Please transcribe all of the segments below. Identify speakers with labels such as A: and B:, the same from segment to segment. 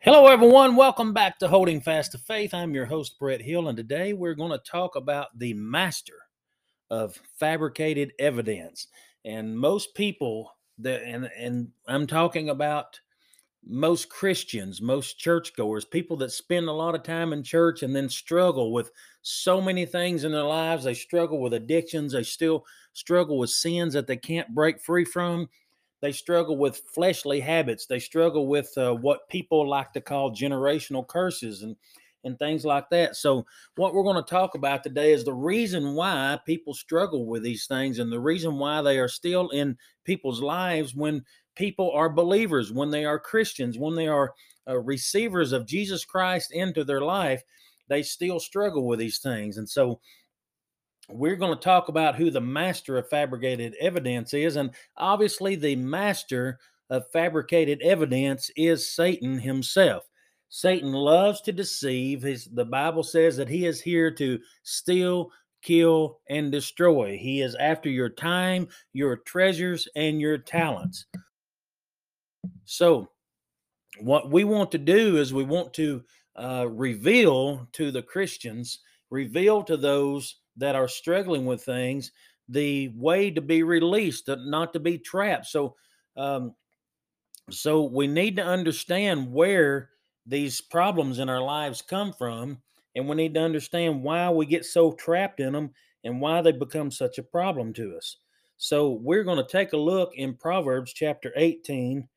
A: Hello, everyone. Welcome back to Holding Fast to Faith. I'm your host, Brett Hill, and today we're going to talk about the master of fabricated evidence. And most people that, and, and I'm talking about most Christians, most churchgoers, people that spend a lot of time in church and then struggle with so many things in their lives. They struggle with addictions, they still struggle with sins that they can't break free from they struggle with fleshly habits. They struggle with uh, what people like to call generational curses and and things like that. So, what we're going to talk about today is the reason why people struggle with these things and the reason why they are still in people's lives when people are believers, when they are Christians, when they are uh, receivers of Jesus Christ into their life, they still struggle with these things. And so, we're going to talk about who the master of fabricated evidence is. And obviously, the master of fabricated evidence is Satan himself. Satan loves to deceive. His, the Bible says that he is here to steal, kill, and destroy. He is after your time, your treasures, and your talents. So, what we want to do is we want to uh, reveal to the Christians, reveal to those that are struggling with things the way to be released, not to be trapped. So, um, so we need to understand where these problems in our lives come from, and we need to understand why we get so trapped in them and why they become such a problem to us. So, we're going to take a look in Proverbs chapter 18,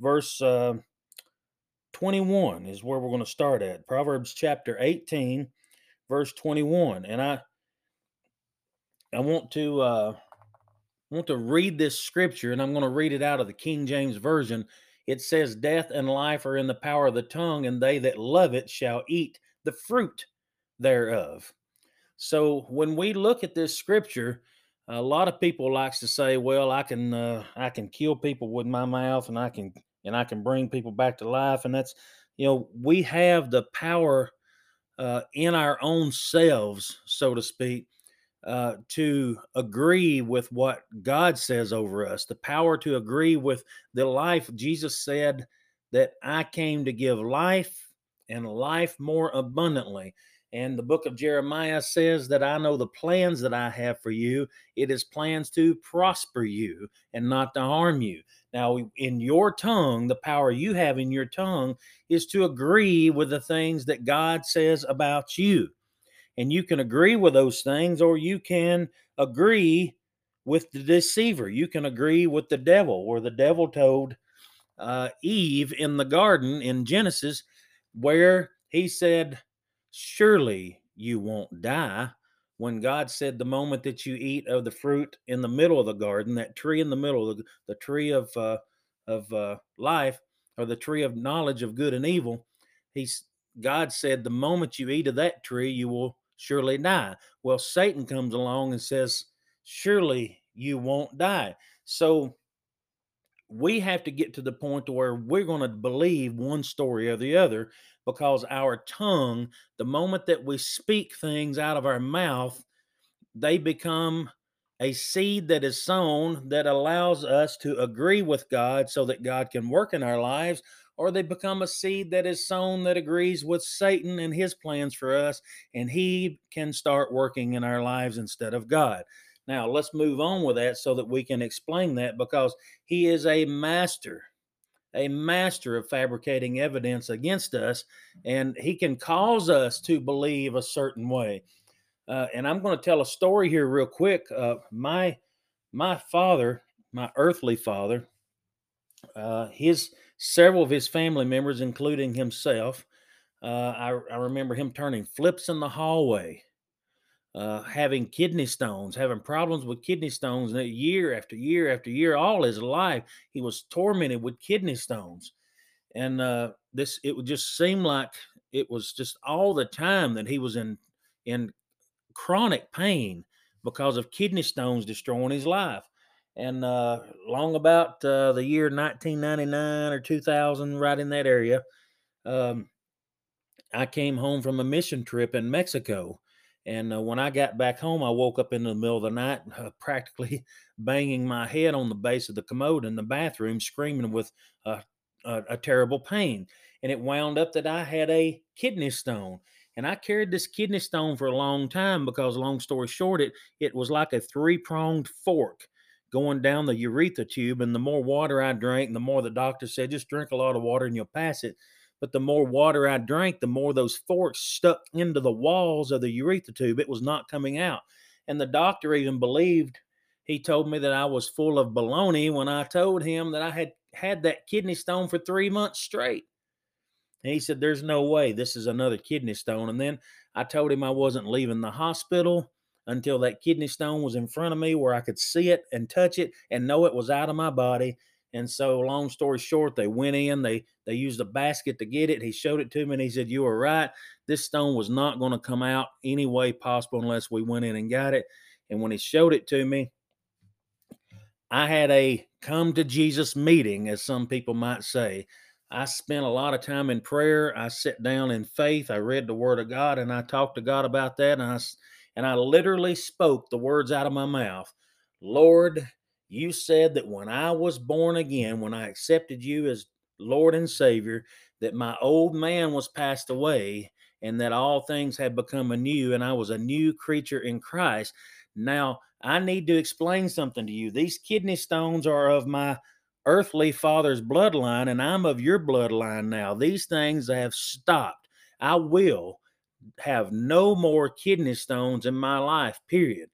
A: verse uh, 21 is where we're going to start at. Proverbs chapter 18, verse 21. And I I want to uh, want to read this scripture, and I'm going to read it out of the King James Version. It says, Death and life are in the power of the tongue, and they that love it shall eat the fruit thereof. So when we look at this scripture, a lot of people likes to say, "Well, I can uh, I can kill people with my mouth, and I can and I can bring people back to life." And that's you know we have the power uh, in our own selves, so to speak, uh, to agree with what God says over us, the power to agree with the life. Jesus said that I came to give life and life more abundantly. And the book of Jeremiah says that I know the plans that I have for you. It is plans to prosper you and not to harm you. Now, in your tongue, the power you have in your tongue is to agree with the things that God says about you and you can agree with those things or you can agree with the deceiver you can agree with the devil where the devil told uh, eve in the garden in genesis where he said surely you won't die when god said the moment that you eat of the fruit in the middle of the garden that tree in the middle the, the tree of uh, of uh, life or the tree of knowledge of good and evil he's god said the moment you eat of that tree you will surely die. Well, Satan comes along and says, Surely you won't die. So we have to get to the point to where we're going to believe one story or the other because our tongue, the moment that we speak things out of our mouth, they become a seed that is sown that allows us to agree with God so that God can work in our lives or they become a seed that is sown that agrees with Satan and his plans for us, and he can start working in our lives instead of God. Now, let's move on with that so that we can explain that because he is a master, a master of fabricating evidence against us, and he can cause us to believe a certain way. Uh, and I'm going to tell a story here, real quick. Uh, my my father, my earthly father, uh, his several of his family members, including himself. Uh, I, I, remember him turning flips in the hallway, uh, having kidney stones, having problems with kidney stones and year after year after year. All his life, he was tormented with kidney stones. And uh, this, it would just seem like it was just all the time that he was in in chronic pain because of kidney stones destroying his life and uh, long about uh, the year 1999 or 2000, right in that area, um, I came home from a mission trip in Mexico, And uh, when I got back home, I woke up in the middle of the night, uh, practically banging my head on the base of the commode in the bathroom, screaming with a, a terrible pain. And it wound up that I had a kidney stone. And I carried this kidney stone for a long time because, long story short, it, it was like a three pronged fork going down the urethra tube. And the more water I drank, the more the doctor said, just drink a lot of water and you'll pass it. But the more water I drank, the more those forks stuck into the walls of the urethra tube. It was not coming out. And the doctor even believed, he told me that I was full of baloney when I told him that I had had that kidney stone for three months straight. And he said, There's no way this is another kidney stone. And then I told him I wasn't leaving the hospital until that kidney stone was in front of me where I could see it and touch it and know it was out of my body. And so, long story short, they went in, they they used a basket to get it. He showed it to me and he said, You were right. This stone was not going to come out any way possible unless we went in and got it. And when he showed it to me, I had a come to Jesus meeting, as some people might say. I spent a lot of time in prayer. I sat down in faith. I read the Word of God and I talked to God about that. And I, and I literally spoke the words out of my mouth Lord, you said that when I was born again, when I accepted you as Lord and Savior, that my old man was passed away and that all things had become anew and I was a new creature in Christ. Now, I need to explain something to you. These kidney stones are of my earthly father's bloodline, and I'm of your bloodline now. These things have stopped. I will have no more kidney stones in my life, period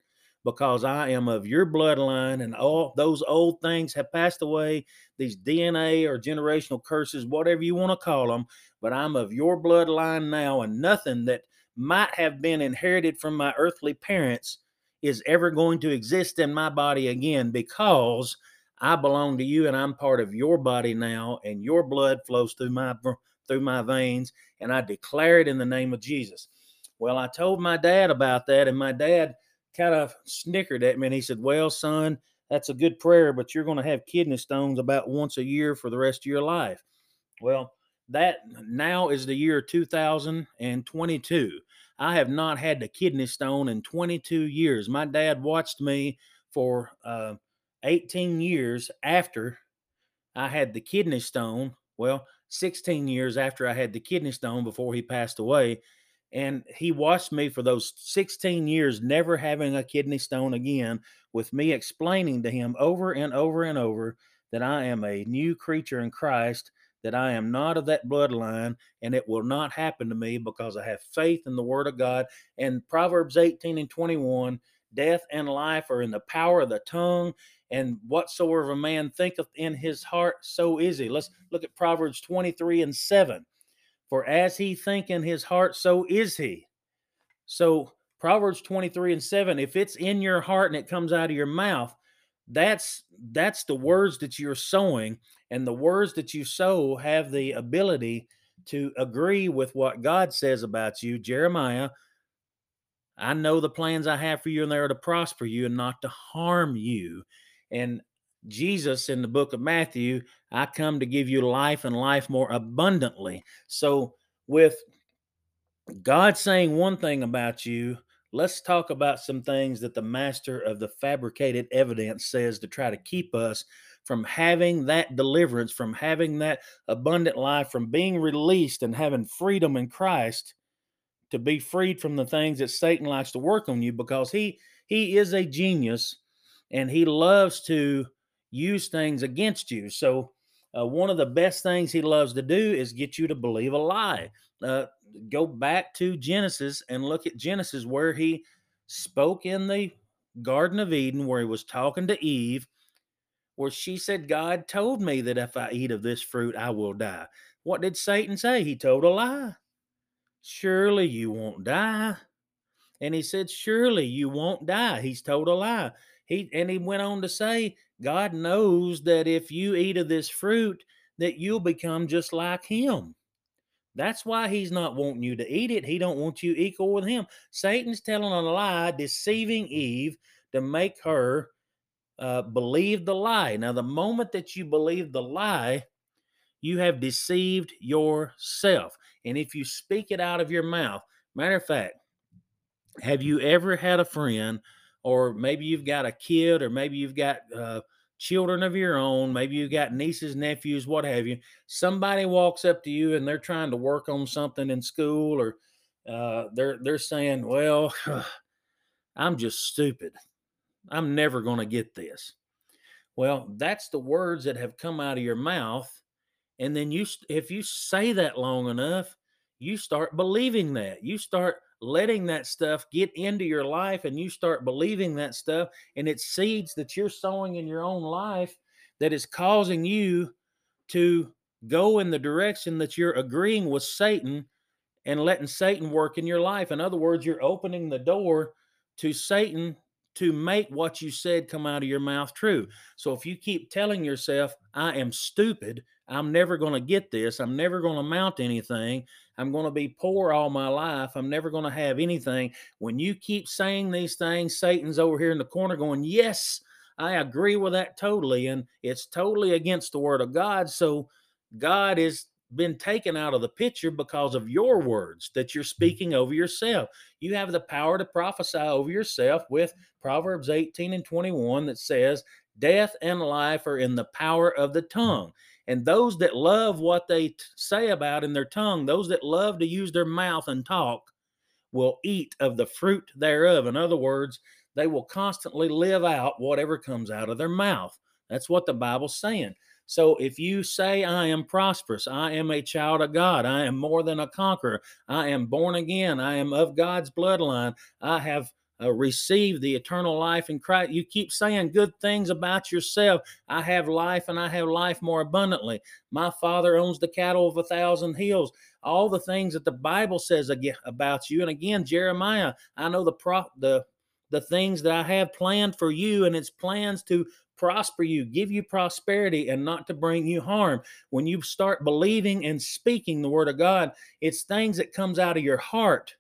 A: because I am of your bloodline and all those old things have passed away. These DNA or generational curses, whatever you want to call them, but I'm of your bloodline now, and nothing that might have been inherited from my earthly parents is ever going to exist in my body again because I belong to you and I'm part of your body now, and your blood flows through my through my veins, and I declare it in the name of Jesus. Well, I told my dad about that, and my dad kind of snickered at me and he said, Well, son, that's a good prayer, but you're going to have kidney stones about once a year for the rest of your life. Well, that now is the year 2022. I have not had the kidney stone in 22 years. My dad watched me for uh, 18 years after I had the kidney stone. Well, 16 years after I had the kidney stone before he passed away. And he watched me for those 16 years, never having a kidney stone again, with me explaining to him over and over and over that I am a new creature in Christ, that I am not of that bloodline, and it will not happen to me because I have faith in the Word of God. And Proverbs 18 and 21 death and life are in the power of the tongue, and whatsoever a man thinketh in his heart, so is he. Let's look at Proverbs 23 and 7. For as he think in his heart, so is he. So Proverbs 23 and 7, if it's in your heart and it comes out of your mouth, that's that's the words that you're sowing. And the words that you sow have the ability to agree with what God says about you. Jeremiah, I know the plans I have for you, and they are to prosper you and not to harm you. And Jesus in the book of Matthew, I come to give you life and life more abundantly. So, with God saying one thing about you, let's talk about some things that the master of the fabricated evidence says to try to keep us from having that deliverance, from having that abundant life, from being released and having freedom in Christ to be freed from the things that Satan likes to work on you because he he is a genius and he loves to use things against you. So, uh, one of the best things he loves to do is get you to believe a lie. Uh, go back to Genesis and look at Genesis where he spoke in the Garden of Eden, where he was talking to Eve, where she said, God told me that if I eat of this fruit, I will die. What did Satan say? He told a lie. Surely you won't die. And he said, Surely you won't die. He's told a lie. He and he went on to say, God knows that if you eat of this fruit, that you'll become just like him. That's why he's not wanting you to eat it. He don't want you equal with him. Satan's telling a lie, deceiving Eve to make her uh, believe the lie. Now, the moment that you believe the lie, you have deceived yourself. And if you speak it out of your mouth, matter of fact, Have you ever had a friend, or maybe you've got a kid, or maybe you've got uh, children of your own, maybe you've got nieces, nephews, what have you. Somebody walks up to you and they're trying to work on something in school, or uh, they're they're saying, "Well, I'm just stupid. I'm never going to get this." Well, that's the words that have come out of your mouth and then you, if you say that long enough, you start believing that. You start letting that stuff get into your life and you start believing that stuff. And it's seeds that you're sowing in your own life that is causing you to go in the direction that you're agreeing with Satan and letting Satan work in your life. In other words, you're opening the door to Satan to make what you said come out of your mouth true. So if you keep telling yourself, I am stupid, I'm never going to get this, I'm never going to mount anything, I'm going to be poor all my life, I'm never going to have anything. When you keep saying these things, Satan's over here in the corner going, Yes, I agree with that totally. And it's totally against the word of God. So God is been taken out of the picture because of your words that you're hmm. speaking over yourself. You have the power to prophesy over yourself with Proverbs 18 and 21 that says, Death and life are in the power of the hmm. tongue. And those that love what they t- say about in their tongue, those that love to use their mouth and talk, will eat of the fruit thereof. In other words, they will constantly live out whatever comes out of their mouth. That's what the Bible's saying. So if you say, I am prosperous, I am a child of God, I am more than a conqueror, I am born again, I am of God's bloodline, I have uh, received the eternal life in Christ. You keep saying good things about yourself. I have life and I have life more abundantly. My Father owns the cattle of a thousand hills. All the things that the Bible says about you. And again, Jeremiah, I know the pro- the the things that I have planned for you, and it's plans to prosper you, give you prosperity, and not to bring you harm. When you start believing and speaking the word of God, it's things that comes out of your heart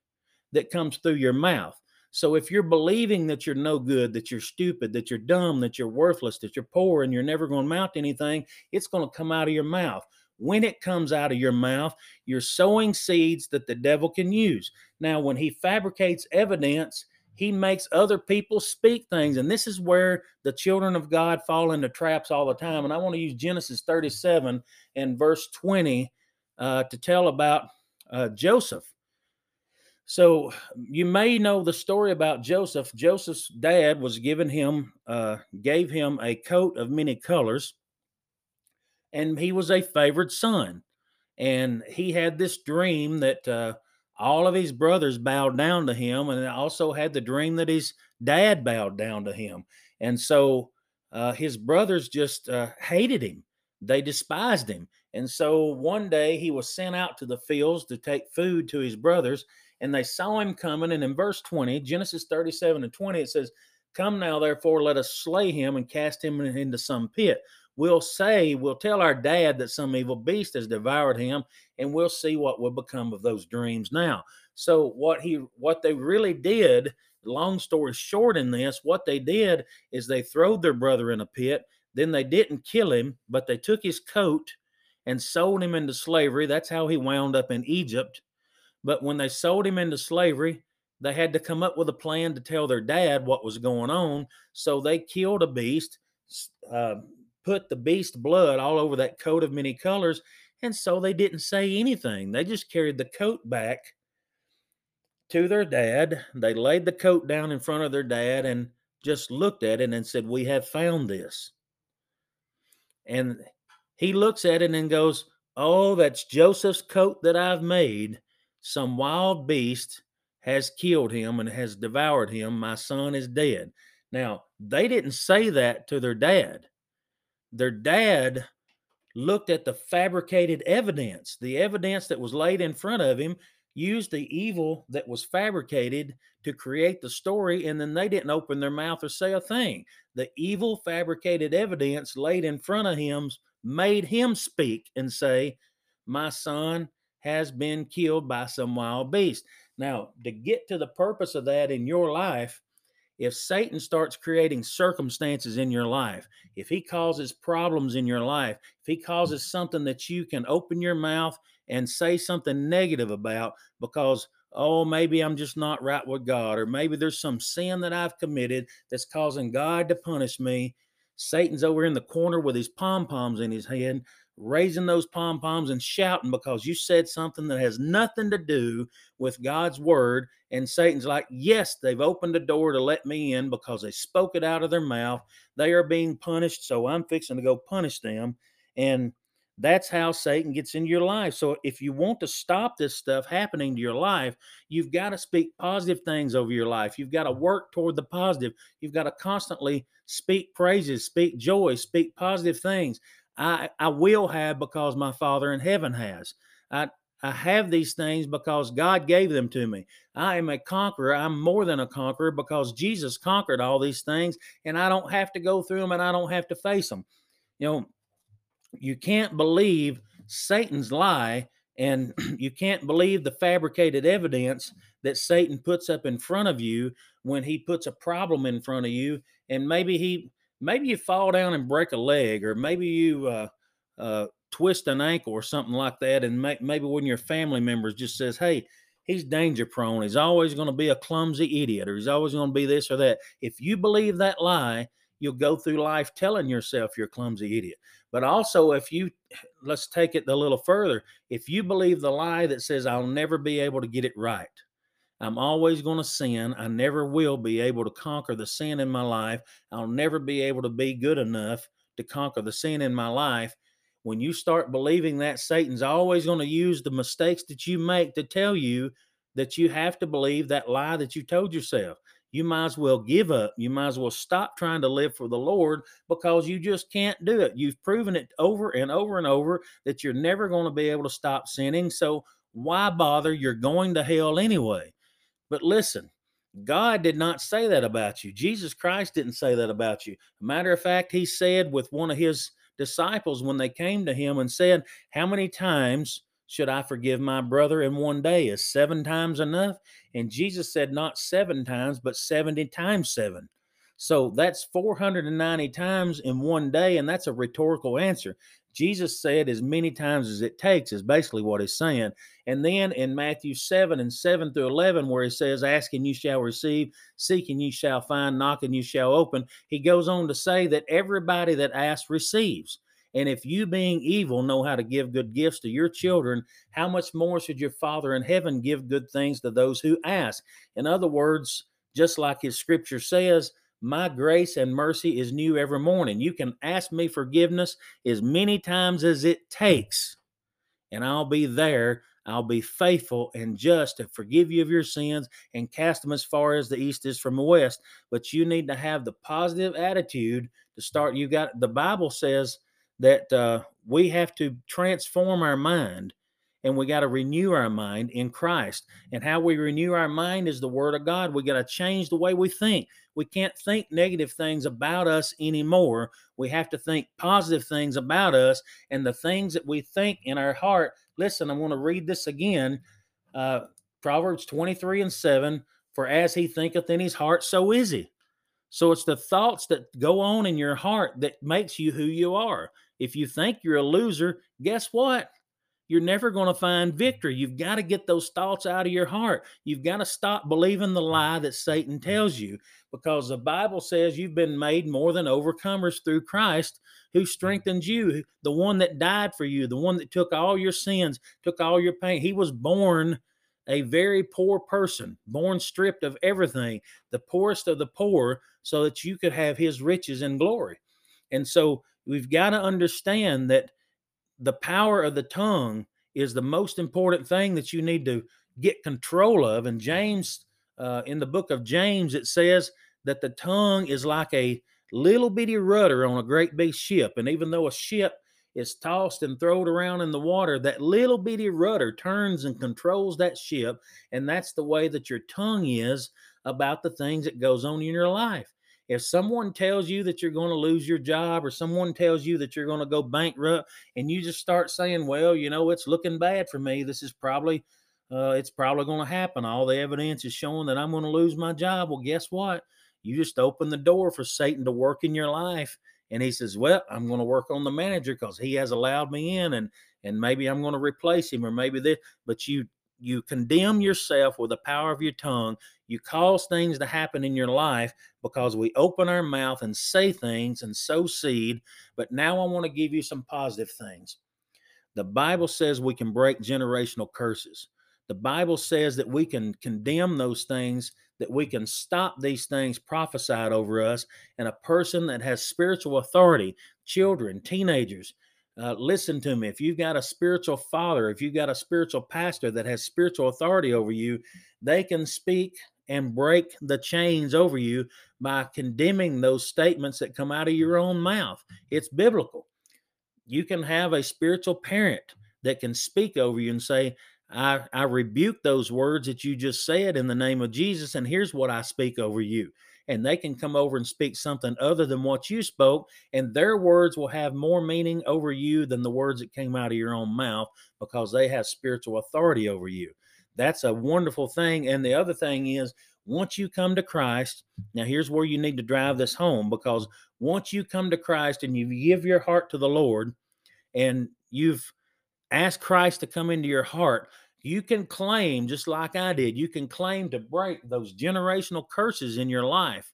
A: that comes through your mouth. So if you're believing that you're no good, that you're stupid, that you're dumb, that you're worthless, that you're poor, and you're never going to mount anything, it's going to come out of your mouth. When it comes out of your mouth, you're sowing seeds that the devil can use. Now, when he fabricates evidence, he makes other people speak things. And this is where the children of God fall into traps all the time. And I want to use Genesis 37 and verse 20 uh, to tell about uh, Joseph. So you may know the story about Joseph. Joseph's dad was given him, uh, gave him a coat of many colors, and he was a favored son. And he had this dream that uh, all of his brothers bowed down to him, and also had the dream that his dad bowed down to him. And so uh, his brothers just uh, hated him, they despised him. And so one day he was sent out to the fields to take food to his brothers, and they saw him coming. And in verse 20, Genesis 37 and 20, it says, Come now, therefore, let us slay him and cast him into some pit we'll say, we'll tell our dad that some evil beast has devoured him, and we'll see what will become of those dreams now. So what he what they really did, long story short in this, what they did is they throwed their brother in a pit, then they didn't kill him, but they took his coat and sold him into slavery. That's how he wound up in Egypt. But when they sold him into slavery, they had to come up with a plan to tell their dad what was going on. So they killed a beast, uh, put the beast blood all over that coat of many colors. And so they didn't say anything. They just carried the coat back to their dad. They laid the coat down in front of their dad and just looked at it and said, We have found this. And he looks at it and goes, Oh, that's Joseph's coat that I've made. Some wild beast has killed him and has devoured him. My son is dead. Now, they didn't say that to their dad their dad looked at the fabricated evidence, the evidence that was laid in front of him, used the evil that was fabricated to create the story, and then they didn't open their mouth or say a thing. The evil fabricated evidence laid in front of him made him speak and say, My son has been killed by some wild beast. Now, to get to the purpose of that in your life, if Satan starts creating circumstances in your life, if he causes problems in your life, if he causes something that you can open your mouth and say something negative about because oh, maybe I'm just not right with God, or maybe there's some sin that I've committed that's causing God to punish me. Satan's over in the corner with his pom poms in his hand, raising those pom poms and shouting because you said something that has nothing to do with God's word. And Satan's like, Yes, they've opened the door to let me in because they spoke it out of their mouth. They are being punished. So I'm fixing to go punish them. And that's how Satan gets into your life. So if you want to stop this stuff happening to your life, you've got to speak positive things over your life. You've got to work toward the positive. You've got to constantly speak praises, speak joy, speak positive things. I, I will have because my Father in heaven has. I, I have these things because God gave them to me. I am a conqueror. I'm more than a conqueror because Jesus conquered all these things and I don't have to go through them and I don't have to face them. You know, you can't believe Satan's lie and you can't believe the fabricated evidence that Satan puts up in front of you when he puts a problem in front of you and maybe he maybe you fall down and break a leg or maybe you uh, uh, twist an ankle or something like that and may, maybe when your family members just says hey he's danger prone. He's always going to be a clumsy idiot or he's always going to be this or that. If you believe that lie you'll go through life telling yourself you're a clumsy idiot. But also, if you let's take it a little further, if you believe the lie that says, I'll never be able to get it right, I'm always going to sin, I never will be able to conquer the sin in my life, I'll never be able to be good enough to conquer the sin in my life. When you start believing that, Satan's always going to use the mistakes that you make to tell you that you have to believe that lie that you told yourself you might as well give up. You might as well stop trying to live for the Lord because you just can't do it. You've proven it over and over and over that you're never going to be able to stop sinning. So why bother? You're going to hell anyway. But listen, God did not say that about you. Jesus Christ didn't say that about you. matter of fact, he said with one of his disciples when they came to him and said, How many times should I forgive my brother in one day? Is seven times enough? And Jesus said, not seven times, but 70 times seven. So that's 490 times in one day. And that's a rhetorical answer. Jesus said as many times as it takes, is basically what he's saying. And then in Matthew 7 and 7 through 11, where he says, Asking you shall receive, seeking you shall find, knocking you shall open, he goes on to say that everybody that asks receives. And if you, being evil, know how to give good gifts to your children, how much more should your Father in heaven give good things to those who ask? In other words, just like his scripture says, my grace and mercy is new every morning. You can ask me forgiveness as many times as it takes, and I'll be there. I'll be faithful and just to forgive you of your sins and cast them as far as the east is from the west. But you need to have the positive attitude to start. You got the Bible says that uh, we have to transform our mind and we got to renew our mind in Christ. And how we renew our mind is the Word of God. We got to change the way we think. We can't think negative things about us anymore. We have to think positive things about us and the things that we think in our heart. Listen, I'm going to read this again. Uh, Proverbs 23 and 7 For as he thinketh in his heart, so is he. So it's the thoughts that go on in your heart that makes you who you are. If you think you're a loser, guess what? You're never going to find victory. You've got to get those thoughts out of your heart. You've got to stop believing the lie that Satan tells you because the Bible says you've been made more than overcomers through Christ who strengthens you, the one that died for you, the one that took all your sins, took all your pain. He was born a very poor person, born stripped of everything, the poorest of the poor, so that you could have his riches and glory. And so we've got to understand that the power of the tongue is the most important thing that you need to get control of. And James, uh, in the book of James, it says that the tongue is like a little bitty rudder on a great big ship. And even though a ship is tossed and thrown around in the water, that little bitty rudder turns and controls that ship. And that's the way that your tongue is about the things that goes on in your life. If someone tells you that you're going to lose your job or someone tells you that you're going to go bankrupt and you just start saying, well, you know, it's looking bad for me. This is probably uh, it's probably going to happen. All the evidence is showing that I'm going to lose my job. Well, guess what? You just open the door for Satan to work in your life. And he says, Well, I'm going to work on the manager because he has allowed me in and and maybe I'm going to replace him or maybe this, but you you condemn yourself with the power of your tongue. You cause things to happen in your life because we open our mouth and say things and sow seed. But now I want to give you some positive things. The Bible says we can break generational curses. The Bible says that we can condemn those things, that we can stop these things prophesied over us. And a person that has spiritual authority, children, teenagers, uh, listen to me. If you've got a spiritual father, if you've got a spiritual pastor that has spiritual authority over you, they can speak and break the chains over you by condemning those statements that come out of your own mouth. It's biblical. You can have a spiritual parent that can speak over you and say, I, I rebuke those words that you just said in the name of Jesus, and here's what I speak over you and they can come over and speak something other than what you spoke, and their words will have more meaning over you than the words that came out of your own mouth because they have spiritual authority over you. That's a wonderful thing. And the other thing is, once you come to Christ, now here's where you need to drive this home because once you come to Christ and you give your heart to the Lord and you've asked Christ to come into your heart, you can claim, just like I did, you can claim to break those generational curses in your life.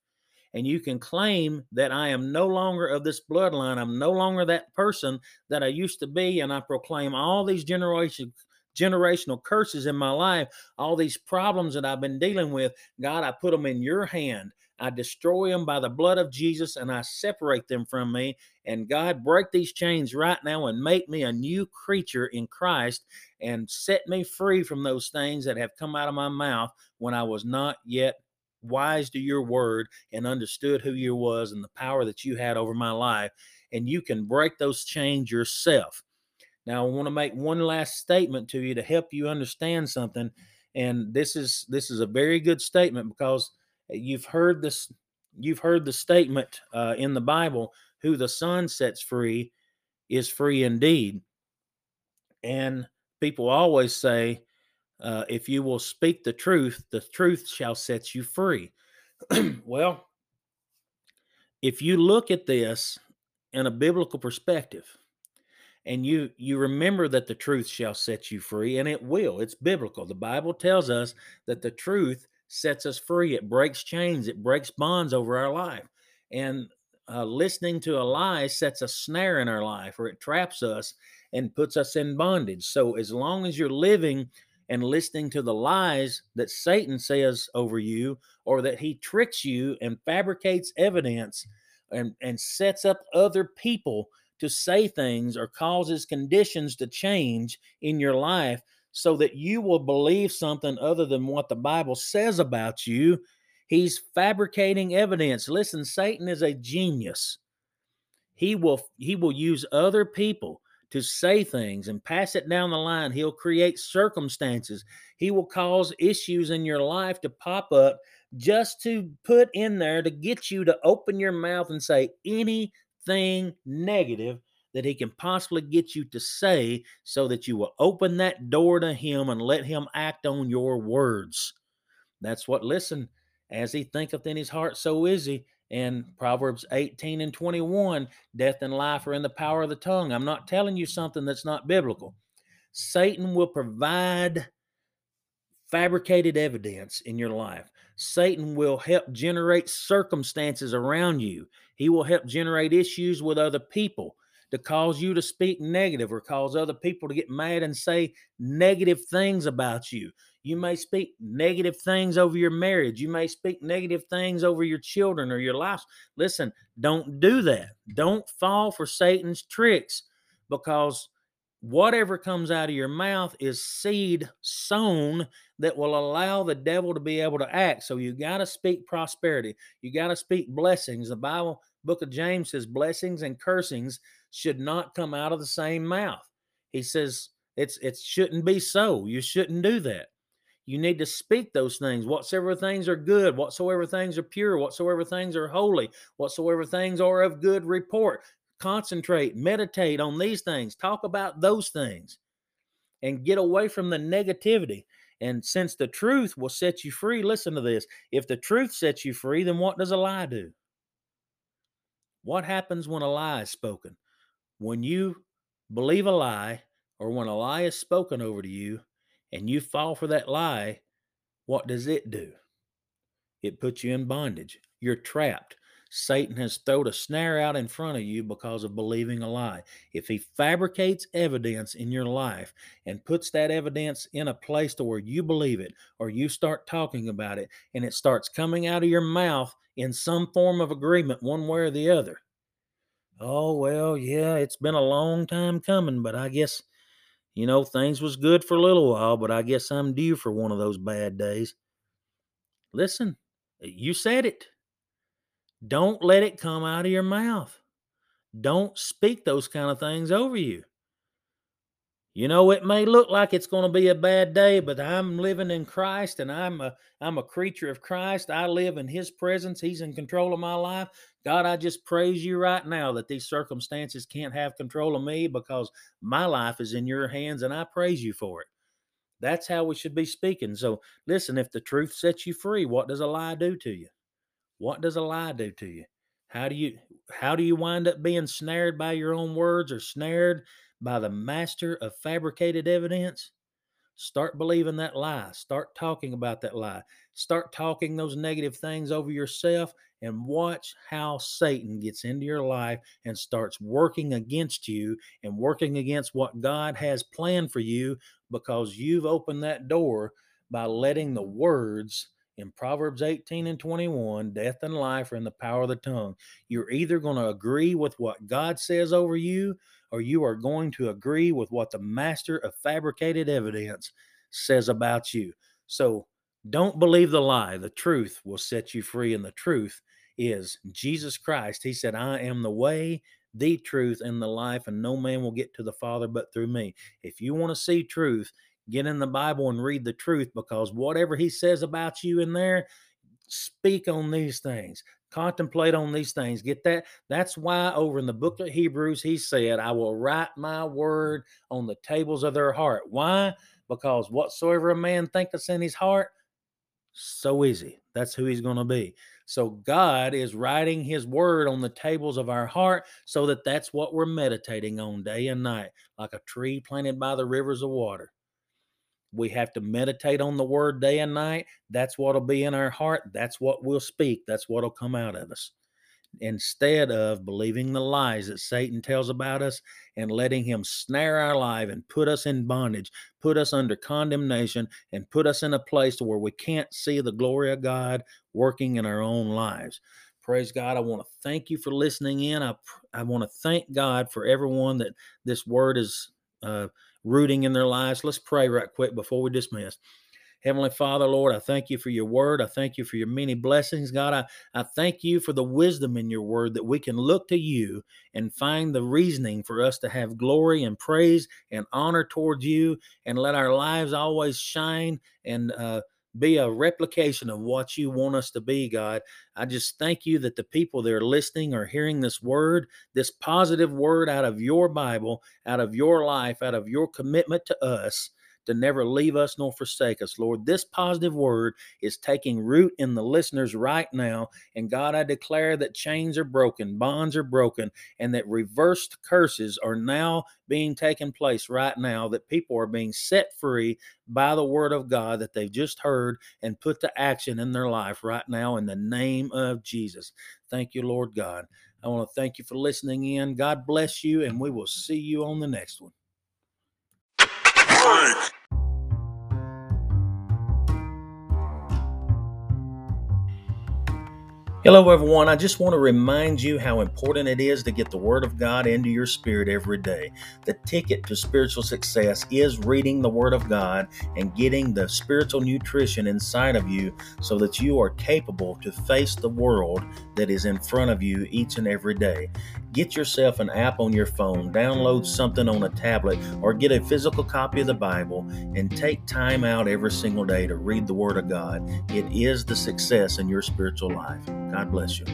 A: And you can claim that I am no longer of this bloodline. I'm no longer that person that I used to be. And I proclaim all these generation, generational curses in my life, all these problems that I've been dealing with. God, I put them in your hand. I destroy them by the blood of Jesus and I separate them from me. And God, break these chains right now and make me a new creature in Christ and set me free from those things that have come out of my mouth when I was not yet wise to your word and understood who you was and the power that you had over my life. And you can break those chains yourself. Now, I want to make one last statement to you to help you understand something. And this is this is a very good statement because you've heard this you've heard the statement uh, in the bible who the son sets free is free indeed. And people always say uh, if you will speak the truth the truth shall set you free. Well if you look at this in a biblical perspective and you you remember that the truth shall set you free and it will it's biblical. The bible tells us that the truth sets us free. It breaks chains, it breaks bonds over our life. And uh, listening to a lie sets a snare in our life or it traps us and puts us in bondage. So, as long as you're living and listening to the lies that Satan says over you, or that he tricks you and fabricates evidence and, and sets up other people to say things or causes conditions to change in your life, so that you will believe something other than what the Bible says about you. He's fabricating evidence. Listen, Satan is a genius. He will he will use other people to say things and pass it down the line. He'll create circumstances. He will cause issues in your life to pop up just to put in there to get you to open your mouth and say anything negative that he can possibly get you to say so that you will open that door to him and let him act on your words. That's what, listen, as he thinketh in his heart, so is he. And Proverbs 18 and 21 death and life are in the power of the tongue. I'm not telling you something that's not biblical. Satan will provide fabricated evidence in your life. Satan will help generate circumstances around you. He will help generate issues with other people to cause you to speak negative or cause other people to get mad and say negative things about you. You may speak negative things over your marriage. You may speak negative things over your children or your life. Listen, don't do that. Don't fall for Satan's tricks because whatever comes out of your mouth is seed sown that will allow the devil to be able to act. So you got to speak prosperity. You got to speak blessings. The Bible book of James says blessings and cursings should not come out of the same mouth. He says it's it shouldn't be so. You shouldn't do that. You need to speak those things. Whatsoever things are good, whatsoever things are pure, whatsoever things are holy, whatsoever things are of good report. Concentrate, meditate on these things. Talk about those things and get away from the negativity. And since the truth will set you free, listen to this. If the truth sets you free, then what does a lie do? What happens when a lie is spoken? When you believe a lie or when a lie is spoken over to you and you fall for that lie, what does it do? It puts you in bondage. You're trapped. Satan has thrown a snare out in front of you because of believing a lie. If he fabricates evidence in your life and puts that evidence in a place to where you believe it or you start talking about it and it starts coming out of your mouth in some form of agreement one way or the other. Oh, well, yeah, it's been a long time coming, but I guess you know, things was good for a little while, but I guess I'm due for one of those bad days. Listen, you said it. Don't let it come out of your mouth. Don't speak those kind of things over you. You know, it may look like it's going to be a bad day, but I'm living in Christ and I'm a I'm a creature of Christ. I live in his presence. He's in control of my life. God, I just praise you right now that these circumstances can't have control of me because my life is in your hands and I praise you for it. That's how we should be speaking. So, listen, if the truth sets you free, what does a lie do to you? What does a lie do to you? How do you how do you wind up being snared by your own words or snared by the master of fabricated evidence? Start believing that lie. Start talking about that lie. Start talking those negative things over yourself and watch how Satan gets into your life and starts working against you and working against what God has planned for you because you've opened that door by letting the words in Proverbs 18 and 21, death and life are in the power of the tongue. You're either going to agree with what God says over you, or you are going to agree with what the master of fabricated evidence says about you. So don't believe the lie. The truth will set you free, and the truth is Jesus Christ. He said, I am the way, the truth, and the life, and no man will get to the Father but through me. If you want to see truth, get in the Bible and read the truth because whatever he says about you in there, speak on these things. Contemplate on these things. Get that. That's why over in the book of Hebrews, he said, I will write my word on the tables of their heart. Why? Because whatsoever a man thinketh in his heart, so is he. That's who he's going to be. So God is writing his word on the tables of our heart so that that's what we're meditating on day and night, like a tree planted by the rivers of water. We have to meditate on the word day and night. That's what'll be in our heart. That's what we'll speak. That's what'll come out of us. Instead of believing the lies that Satan tells about us and letting him snare our life and put us in bondage, put us under condemnation, and put us in a place to where we can't see the glory of God working in our own lives. Praise God. I want to thank you for listening in. I, I want to thank God for everyone that this word is uh, rooting in their lives. Let's pray right quick before we dismiss. Heavenly Father, Lord, I thank you for your word. I thank you for your many blessings. God, I, I thank you for the wisdom in your word that we can look to you and find the reasoning for us to have glory and praise and honor towards you and let our lives always shine and uh, be a replication of what you want us to be, God. I just thank you that the people that are listening are hearing this word, this positive word out of your Bible, out of your life, out of your commitment to us to never leave us nor forsake us, Lord. This positive word is taking root in the listeners right now. And God, I declare that chains are broken, bonds are broken, and that reversed curses are now being taken place right now, that people are being set free by the word of God that they've just heard and put to action in their life right now in the name of Jesus. Thank you, Lord God. I want to thank you for listening in. God bless you, and we will see you on the next one. Hello, everyone. I just want to remind you how important it is to get the Word of God into your spirit every day. The ticket to spiritual success is reading the Word of God and getting the spiritual nutrition inside of you so that you are capable to face the world that is in front of you each and every day. Get yourself an app on your phone, download something on a tablet, or get a physical copy of the Bible and take time out every single day to read the Word of God. It is the success in your spiritual life. God bless you.